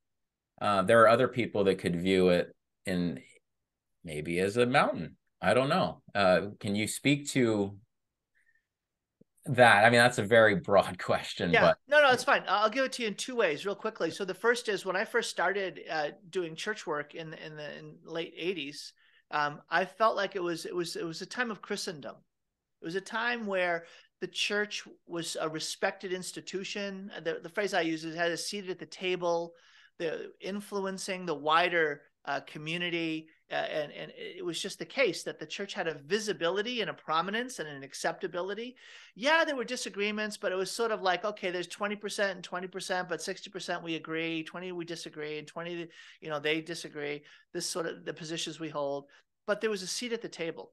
uh, there are other people that could view it in maybe as a mountain. I don't know. Uh, can you speak to that? I mean, that's a very broad question. Yeah, but... no, no, it's fine. I'll give it to you in two ways, real quickly. So the first is when I first started uh, doing church work in in the in late '80s, um, I felt like it was it was it was a time of Christendom. It was a time where the church was a respected institution. The, the phrase I use is had a seat at the table, the influencing the wider uh, community uh, and and it was just the case that the church had a visibility and a prominence and an acceptability. Yeah, there were disagreements, but it was sort of like okay, there's 20% and 20%, but 60% we agree, 20 we disagree, and 20 you know they disagree. This sort of the positions we hold, but there was a seat at the table.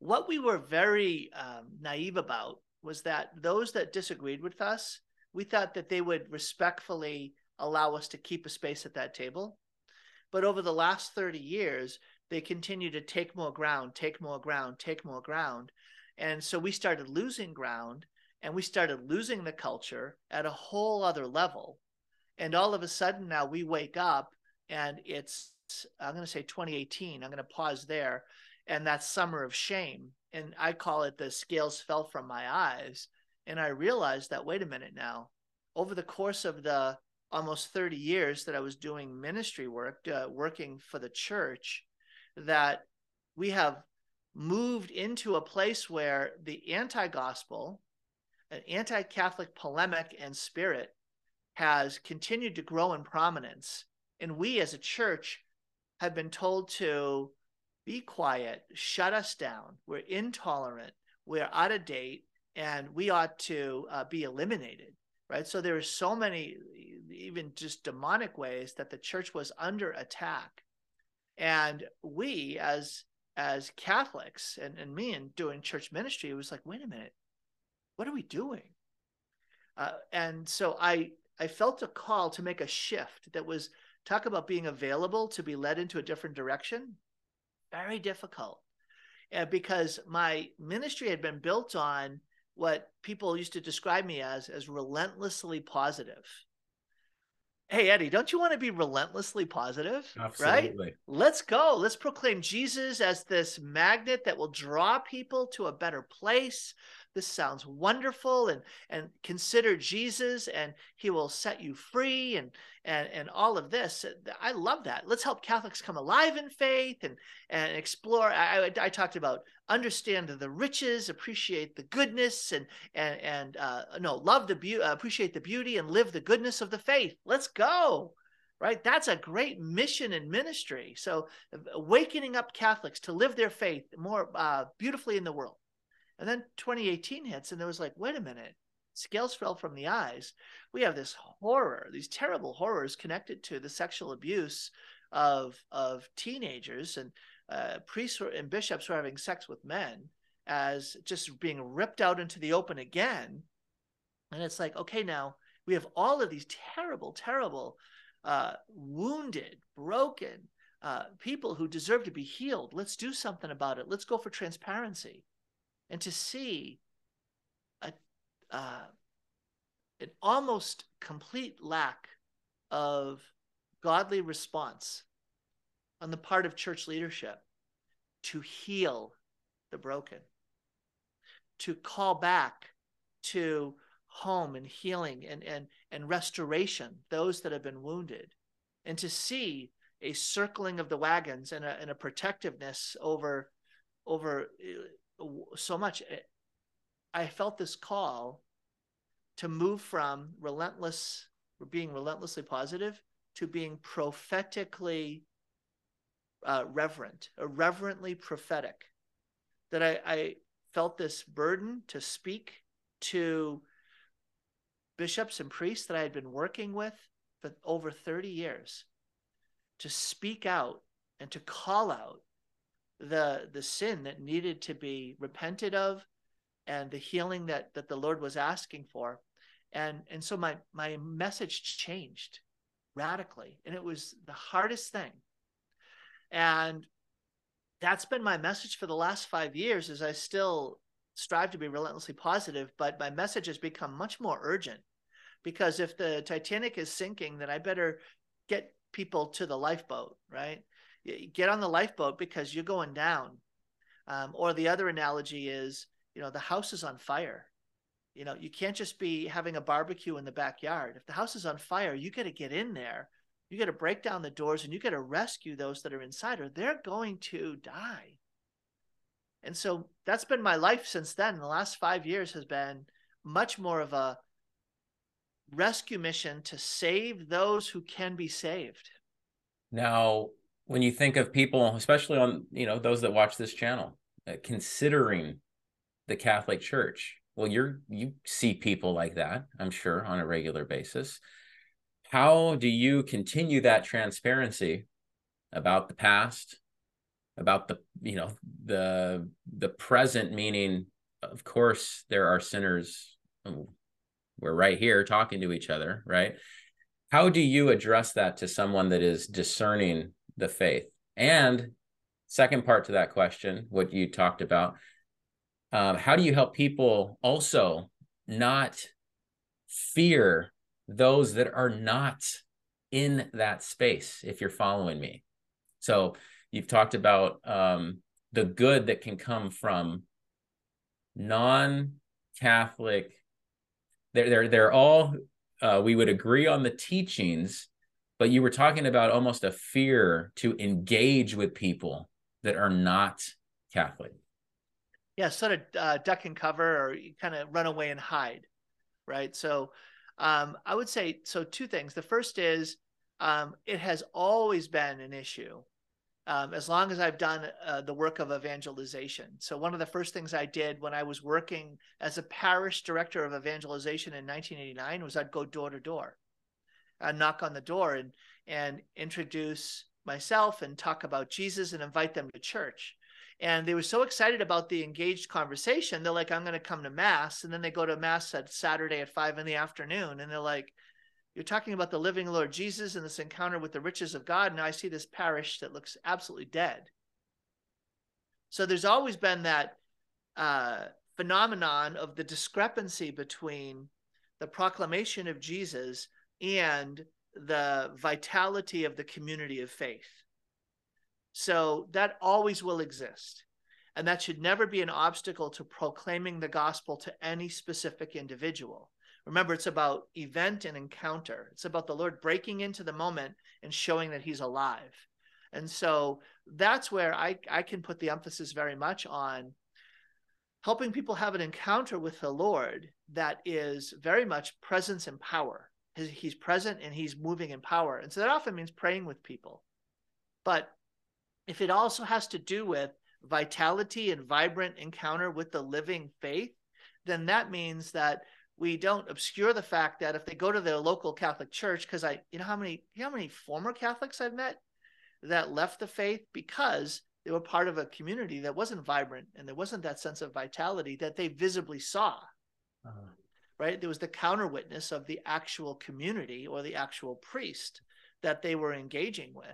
What we were very um, naive about was that those that disagreed with us, we thought that they would respectfully allow us to keep a space at that table but over the last 30 years, they continue to take more ground, take more ground, take more ground. And so we started losing ground and we started losing the culture at a whole other level. And all of a sudden now we wake up and it's, I'm going to say 2018. I'm going to pause there. And that summer of shame. And I call it the scales fell from my eyes. And I realized that, wait a minute now, over the course of the almost 30 years that I was doing ministry work, uh, working for the church, that we have moved into a place where the anti gospel, an anti Catholic polemic and spirit has continued to grow in prominence. And we as a church have been told to be quiet, shut us down. We're intolerant, we're out of date, and we ought to uh, be eliminated right so there are so many even just demonic ways that the church was under attack. And we as as catholics and, and me and doing church ministry it was like wait a minute what are we doing? Uh, and so i i felt a call to make a shift that was talk about being available to be led into a different direction. Very difficult. Uh, because my ministry had been built on what people used to describe me as as relentlessly positive. Hey Eddie, don't you want to be relentlessly positive? Absolutely. Right? Let's go. Let's proclaim Jesus as this magnet that will draw people to a better place, this sounds wonderful and and consider jesus and he will set you free and and and all of this i love that let's help catholics come alive in faith and and explore i i, I talked about understand the riches appreciate the goodness and and and uh, no love the beauty uh, appreciate the beauty and live the goodness of the faith. Let's go right? That's a great mission and ministry. So awakening up catholics to live their faith more uh, beautifully in the world. And then 2018 hits, and there was like, wait a minute, scales fell from the eyes. We have this horror, these terrible horrors connected to the sexual abuse of of teenagers and uh, priests and bishops who are having sex with men as just being ripped out into the open again. And it's like, okay, now we have all of these terrible, terrible, uh, wounded, broken uh, people who deserve to be healed. Let's do something about it. Let's go for transparency and to see a, uh, an almost complete lack of godly response on the part of church leadership to heal the broken, to call back to home and healing and, and, and restoration, those that have been wounded, and to see a circling of the wagons and a, and a protectiveness over over uh, so much. I felt this call to move from relentless, being relentlessly positive to being prophetically uh, reverent, reverently prophetic. That I, I felt this burden to speak to bishops and priests that I had been working with for over 30 years to speak out and to call out the the sin that needed to be repented of and the healing that that the lord was asking for and and so my my message changed radically. And it was the hardest thing. And that's been my message for the last five years is I still strive to be relentlessly positive, but my message has become much more urgent because if the Titanic is sinking, then I better get people to the lifeboat, right? Get on the lifeboat because you're going down. Um, or the other analogy is, you know, the house is on fire. You know, you can't just be having a barbecue in the backyard. If the house is on fire, you got to get in there. You got to break down the doors and you got to rescue those that are inside, or they're going to die. And so that's been my life since then. The last five years has been much more of a rescue mission to save those who can be saved. Now, when you think of people, especially on you know those that watch this channel, uh, considering the Catholic Church, well, you're you see people like that, I'm sure, on a regular basis. How do you continue that transparency about the past, about the you know the the present? Meaning, of course, there are sinners we're right here talking to each other, right? How do you address that to someone that is discerning the faith? And second part to that question, what you talked about, um, how do you help people also not fear those that are not in that space, if you're following me? So you've talked about um, the good that can come from non Catholic they're they're they're all uh, we would agree on the teachings, but you were talking about almost a fear to engage with people that are not Catholic. Yeah, sort of uh, duck and cover, or kind of run away and hide, right? So, um, I would say so. Two things. The first is um, it has always been an issue um, as long as I've done uh, the work of evangelization. So, one of the first things I did when I was working as a parish director of evangelization in 1989 was I'd go door to door, I'd knock on the door and and introduce myself and talk about Jesus and invite them to church. And they were so excited about the engaged conversation. They're like, I'm going to come to Mass. And then they go to Mass at Saturday at five in the afternoon. And they're like, you're talking about the living Lord Jesus and this encounter with the riches of God. and I see this parish that looks absolutely dead. So there's always been that uh, phenomenon of the discrepancy between the proclamation of Jesus and the vitality of the community of faith. So that always will exist. And that should never be an obstacle to proclaiming the gospel to any specific individual. Remember, it's about event and encounter. It's about the Lord breaking into the moment and showing that He's alive. And so that's where I, I can put the emphasis very much on helping people have an encounter with the Lord that is very much presence and power. He's present and He's moving in power. And so that often means praying with people. But if it also has to do with vitality and vibrant encounter with the living faith, then that means that we don't obscure the fact that if they go to their local Catholic church, because I, you know, how many, you know, how many former Catholics I've met that left the faith because they were part of a community that wasn't vibrant and there wasn't that sense of vitality that they visibly saw. Uh-huh. Right? There was the counter witness of the actual community or the actual priest that they were engaging with.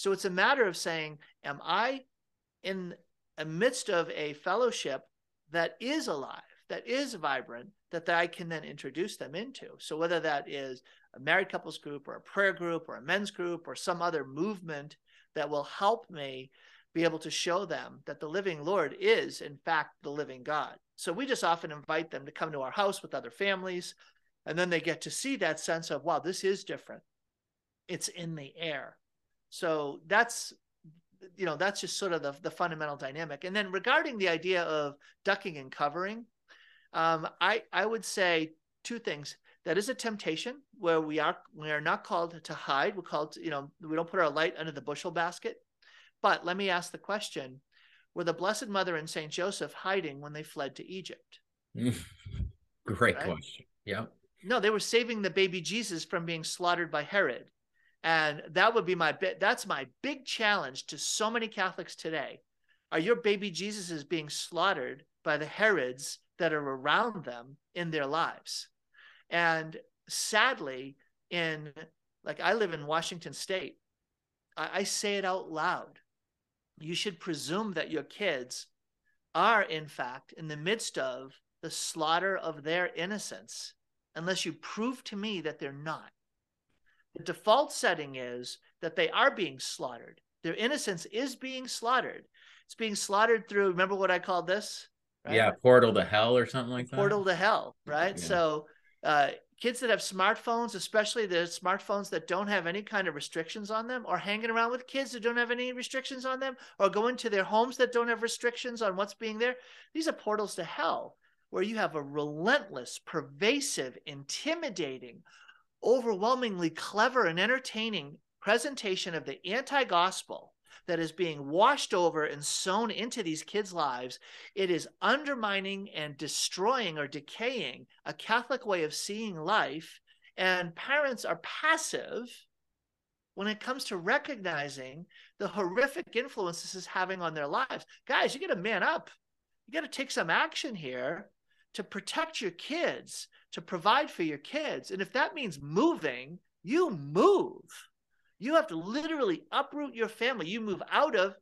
So it's a matter of saying, am I in the midst of a fellowship that is alive, that is vibrant, that I can then introduce them into. So whether that is a married couples group or a prayer group or a men's group or some other movement that will help me be able to show them that the living Lord is in fact the living God. So we just often invite them to come to our house with other families and then they get to see that sense of wow this is different. It's in the air. So that's you know that's just sort of the, the fundamental dynamic and then regarding the idea of ducking and covering um, I I would say two things. That is a temptation where we are we are not called to hide. We're called to, you know we don't put our light under the bushel basket. But let me ask the question: Were the Blessed Mother and Saint Joseph hiding when they fled to Egypt? Great right? question. Yeah. No, they were saving the baby Jesus from being slaughtered by Herod. And that would be my bit. That's my big challenge to so many Catholics today. Are your baby Jesus is being slaughtered by the Herods that are around them in their lives. And sadly, in like I live in Washington State. I, I say it out loud. You should presume that your kids are, in fact, in the midst of the slaughter of their innocence, unless you prove to me that they're not. The default setting is that they are being slaughtered. Their innocence is being slaughtered. It's being slaughtered through, remember what I called this? Right? Yeah, portal to hell or something like that. Portal to hell, right? Yeah. So uh, kids that have smartphones, especially the smartphones that don't have any kind of restrictions on them, or hanging around with kids that don't have any restrictions on them, or going to their homes that don't have restrictions on what's being there. These are portals to hell where you have a relentless, pervasive, intimidating, overwhelmingly clever and entertaining presentation of the anti gospel that is being washed over and sown into these kids' lives, it is undermining and destroying or decaying a Catholic way of seeing life. And parents are passive when it comes to recognizing the horrific influence this is having on their lives. Guys, you got to man up. You got to take some action here to protect your kids, to provide for your kids. And if that means moving, you move. You have to literally uproot your family. You move out of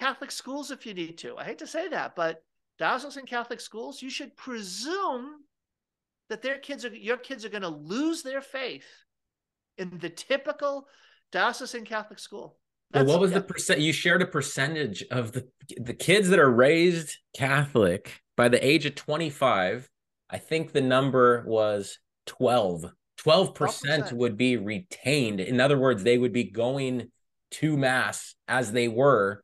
Catholic schools if you need to. I hate to say that, but diocesan Catholic schools, you should presume that their kids are your kids are going to lose their faith in the typical diocesan Catholic school. That's, well, what was yeah. the percent? You shared a percentage of the the kids that are raised Catholic by the age of 25. I think the number was 12. 12% would be retained. In other words, they would be going to mass as they were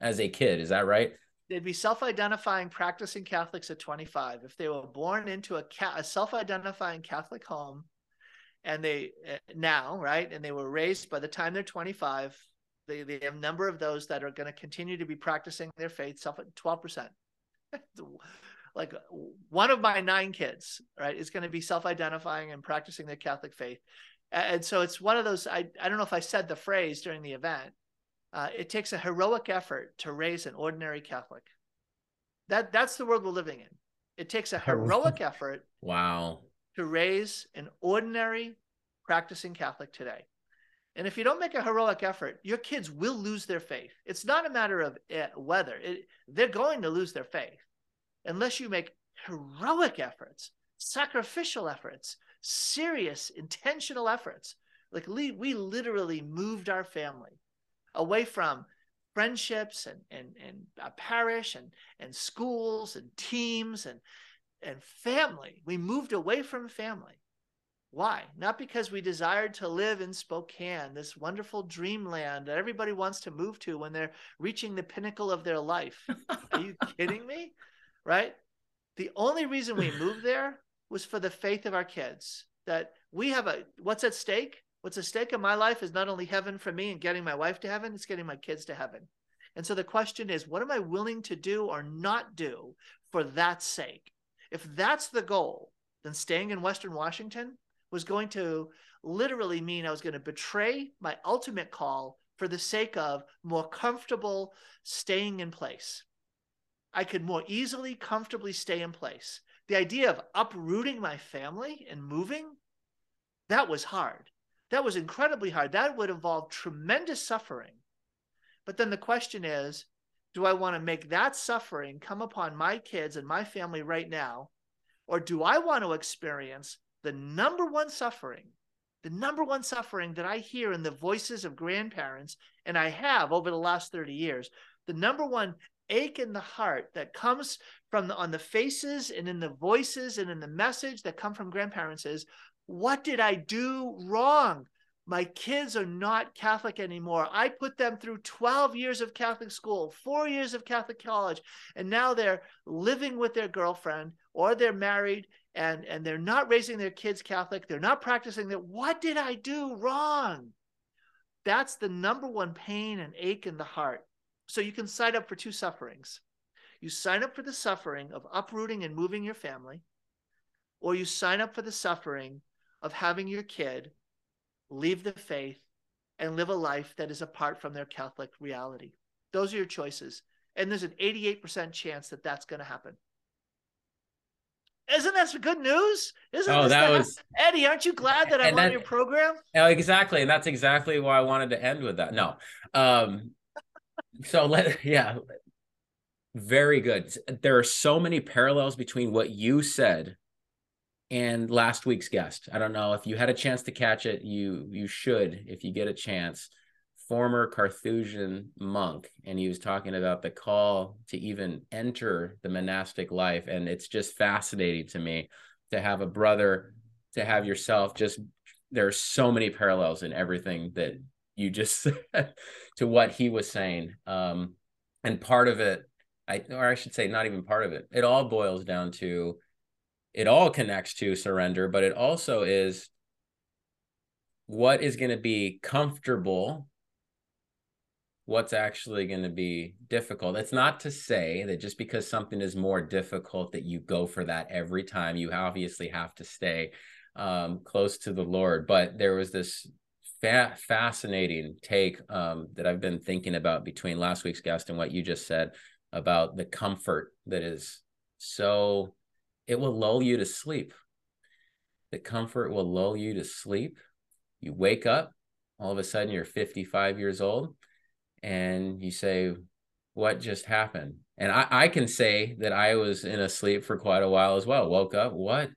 as a kid. Is that right? They'd be self-identifying practicing Catholics at 25. If they were born into a, a self-identifying Catholic home and they uh, now, right, and they were raised by the time they're 25, they, they have a number of those that are going to continue to be practicing their faith, self 12%. like one of my nine kids, right, is going to be self-identifying and practicing their Catholic faith. And so it's one of those. I I don't know if I said the phrase during the event. Uh, it takes a heroic effort to raise an ordinary Catholic. That that's the world we're living in. It takes a heroic effort. Wow. To raise an ordinary practicing Catholic today. And if you don't make a heroic effort, your kids will lose their faith. It's not a matter of uh, whether it, they're going to lose their faith unless you make heroic efforts, sacrificial efforts, serious, intentional efforts. Like we, literally moved our family away from friendships and and and a parish and and schools and teams and and family. We moved away from family. Why? Not because we desired to live in Spokane, this wonderful dreamland that everybody wants to move to when they're reaching the pinnacle of their life. Are you kidding me? right? The only reason we moved there was for the faith of our kids. That we have a what's at stake? What's at stake in my life is not only heaven for me and getting my wife to heaven, it's getting my kids to heaven. And so the question is, what am I willing to do or not do for that sake? If that's the goal, then staying in Western Washington was going to literally mean I was going to betray my ultimate call for the sake of more comfortable staying in place. I could more easily, comfortably stay in place. The idea of uprooting my family and moving, that was hard. That was incredibly hard. That would involve tremendous suffering. But then the question is do I want to make that suffering come upon my kids and my family right now? Or do I want to experience the number one suffering, the number one suffering that I hear in the voices of grandparents, and I have over the last 30 years, the number one ache in the heart that comes from the, on the faces and in the voices and in the message that come from grandparents is what did i do wrong? My kids are not catholic anymore. I put them through 12 years of catholic school 4 years of catholic college and now they're living with their girlfriend or they're married and and they're not raising their kids catholic. They're not practicing that. What did i do wrong? That's the number one pain and ache in the heart so you can sign up for two sufferings. You sign up for the suffering of uprooting and moving your family, or you sign up for the suffering of having your kid leave the faith and live a life that is apart from their Catholic reality. Those are your choices. And there's an 88% chance that that's going to happen. Isn't that some good news? Isn't oh, that was Eddie. Aren't you glad that I'm that, on your program? Oh, exactly, and that's exactly why I wanted to end with that. No, um, so let yeah, very good. There are so many parallels between what you said and last week's guest. I don't know if you had a chance to catch it. You you should if you get a chance. Former Carthusian monk, and he was talking about the call to even enter the monastic life, and it's just fascinating to me to have a brother, to have yourself. Just there are so many parallels in everything that you just said to what he was saying, um, and part of it, I or I should say, not even part of it. It all boils down to it all connects to surrender, but it also is what is going to be comfortable what's actually going to be difficult. It's not to say that just because something is more difficult that you go for that every time. You obviously have to stay um, close to the Lord. But there was this fa- fascinating take um, that I've been thinking about between last week's guest and what you just said about the comfort that is so it will lull you to sleep. The comfort will lull you to sleep. You wake up, all of a sudden you're 55 years old, and you say, What just happened? And I, I can say that I was in a sleep for quite a while as well. Woke up, what?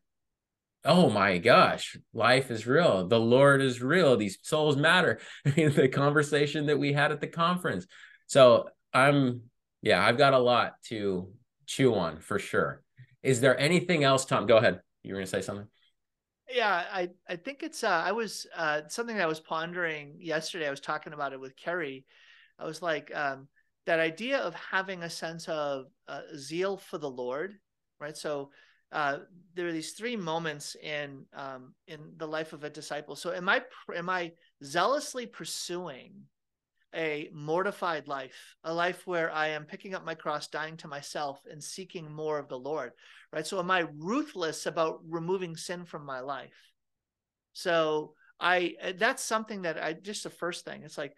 Oh my gosh, life is real. The Lord is real. These souls matter. the conversation that we had at the conference. So I'm, yeah, I've got a lot to chew on for sure. Is there anything else, Tom? Go ahead. You were going to say something. Yeah, I I think it's uh, I was uh, something that I was pondering yesterday. I was talking about it with Kari. I was like um, that idea of having a sense of uh, zeal for the Lord, right? So uh, there are these three moments in um, in the life of a disciple. So am I am I zealously pursuing a mortified life, a life where I am picking up my cross, dying to myself, and seeking more of the Lord, right? So, am I ruthless about removing sin from my life? So, I uh, that's something that I just the first thing. It's like,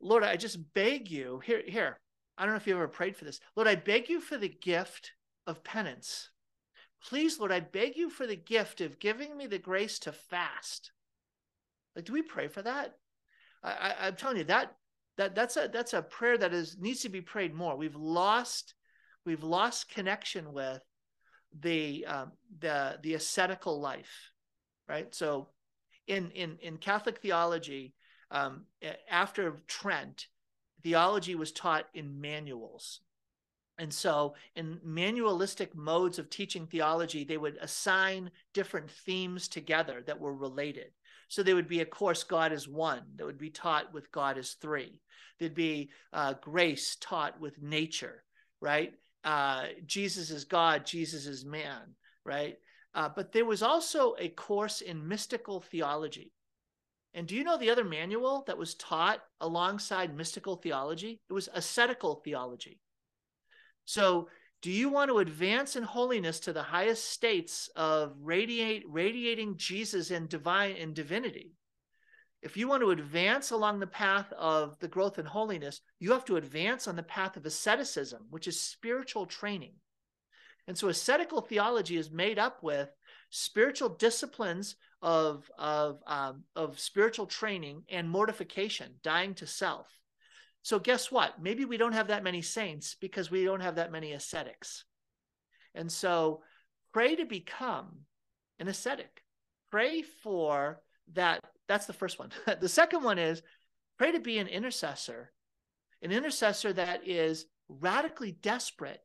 Lord, I just beg you here. Here, I don't know if you ever prayed for this, Lord. I beg you for the gift of penance. Please, Lord, I beg you for the gift of giving me the grace to fast. Like, do we pray for that? I, I, I'm telling you that that that's a that's a prayer that is needs to be prayed more we've lost we've lost connection with the um, the the ascetical life right so in in in catholic theology um, after trent theology was taught in manuals and so in manualistic modes of teaching theology they would assign different themes together that were related so there would be a course, God is one, that would be taught with God is three. There'd be uh, grace taught with nature, right? Uh, Jesus is God, Jesus is man, right? Uh, but there was also a course in mystical theology. And do you know the other manual that was taught alongside mystical theology? It was ascetical theology. So do you want to advance in holiness to the highest states of radiate radiating Jesus in divine in divinity? If you want to advance along the path of the growth in holiness, you have to advance on the path of asceticism, which is spiritual training. And so ascetical theology is made up with spiritual disciplines of, of, um, of spiritual training and mortification, dying to self. So guess what? Maybe we don't have that many saints because we don't have that many ascetics. And so pray to become an ascetic. Pray for that. That's the first one. the second one is pray to be an intercessor, an intercessor that is radically desperate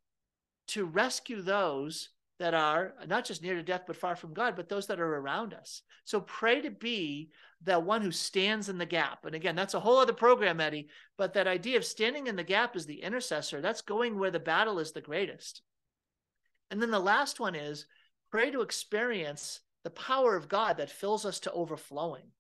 to rescue those that are not just near to death but far from God, but those that are around us. So pray to be the one who stands in the gap. And again, that's a whole other program, Eddie. But that idea of standing in the gap is the intercessor, that's going where the battle is the greatest. And then the last one is pray to experience the power of God that fills us to overflowing.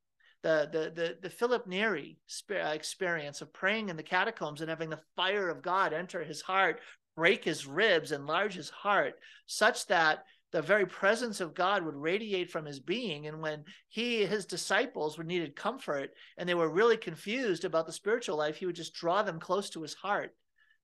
The, the, the, the Philip Neri uh, experience of praying in the catacombs and having the fire of God enter his heart, break his ribs, enlarge his heart, such that the very presence of God would radiate from his being. And when he, his disciples, were needed comfort and they were really confused about the spiritual life, he would just draw them close to his heart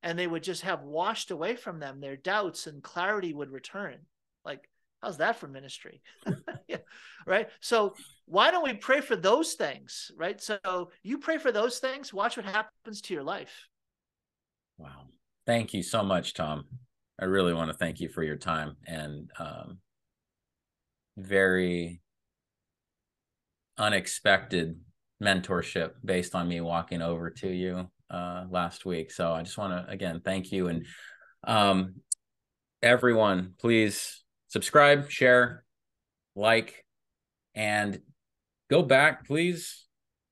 and they would just have washed away from them their doubts and clarity would return. Like, How's that for ministry? yeah, right. So why don't we pray for those things, right? So you pray for those things, watch what happens to your life. Wow. Thank you so much, Tom. I really want to thank you for your time and um, very unexpected mentorship based on me walking over to you uh, last week. So I just want to again thank you and um, everyone, please subscribe, share, like, and go back, please,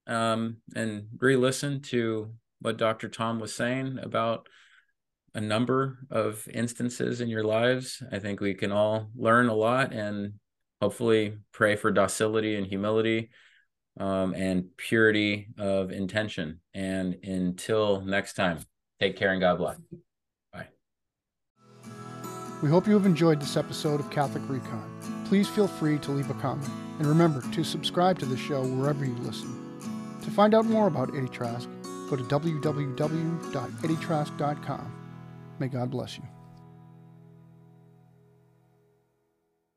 um, and re-listen to what Dr. Tom was saying about a number of instances in your lives. I think we can all learn a lot and hopefully pray for docility and humility um, and purity of intention. And until next time, take care and God bless. Bye. We hope you have enjoyed this episode of Catholic Recon. Please feel free to leave a comment. And remember to subscribe to the show wherever you listen. To find out more about Eddie Trask, go to www.eddietrask.com. May God bless you.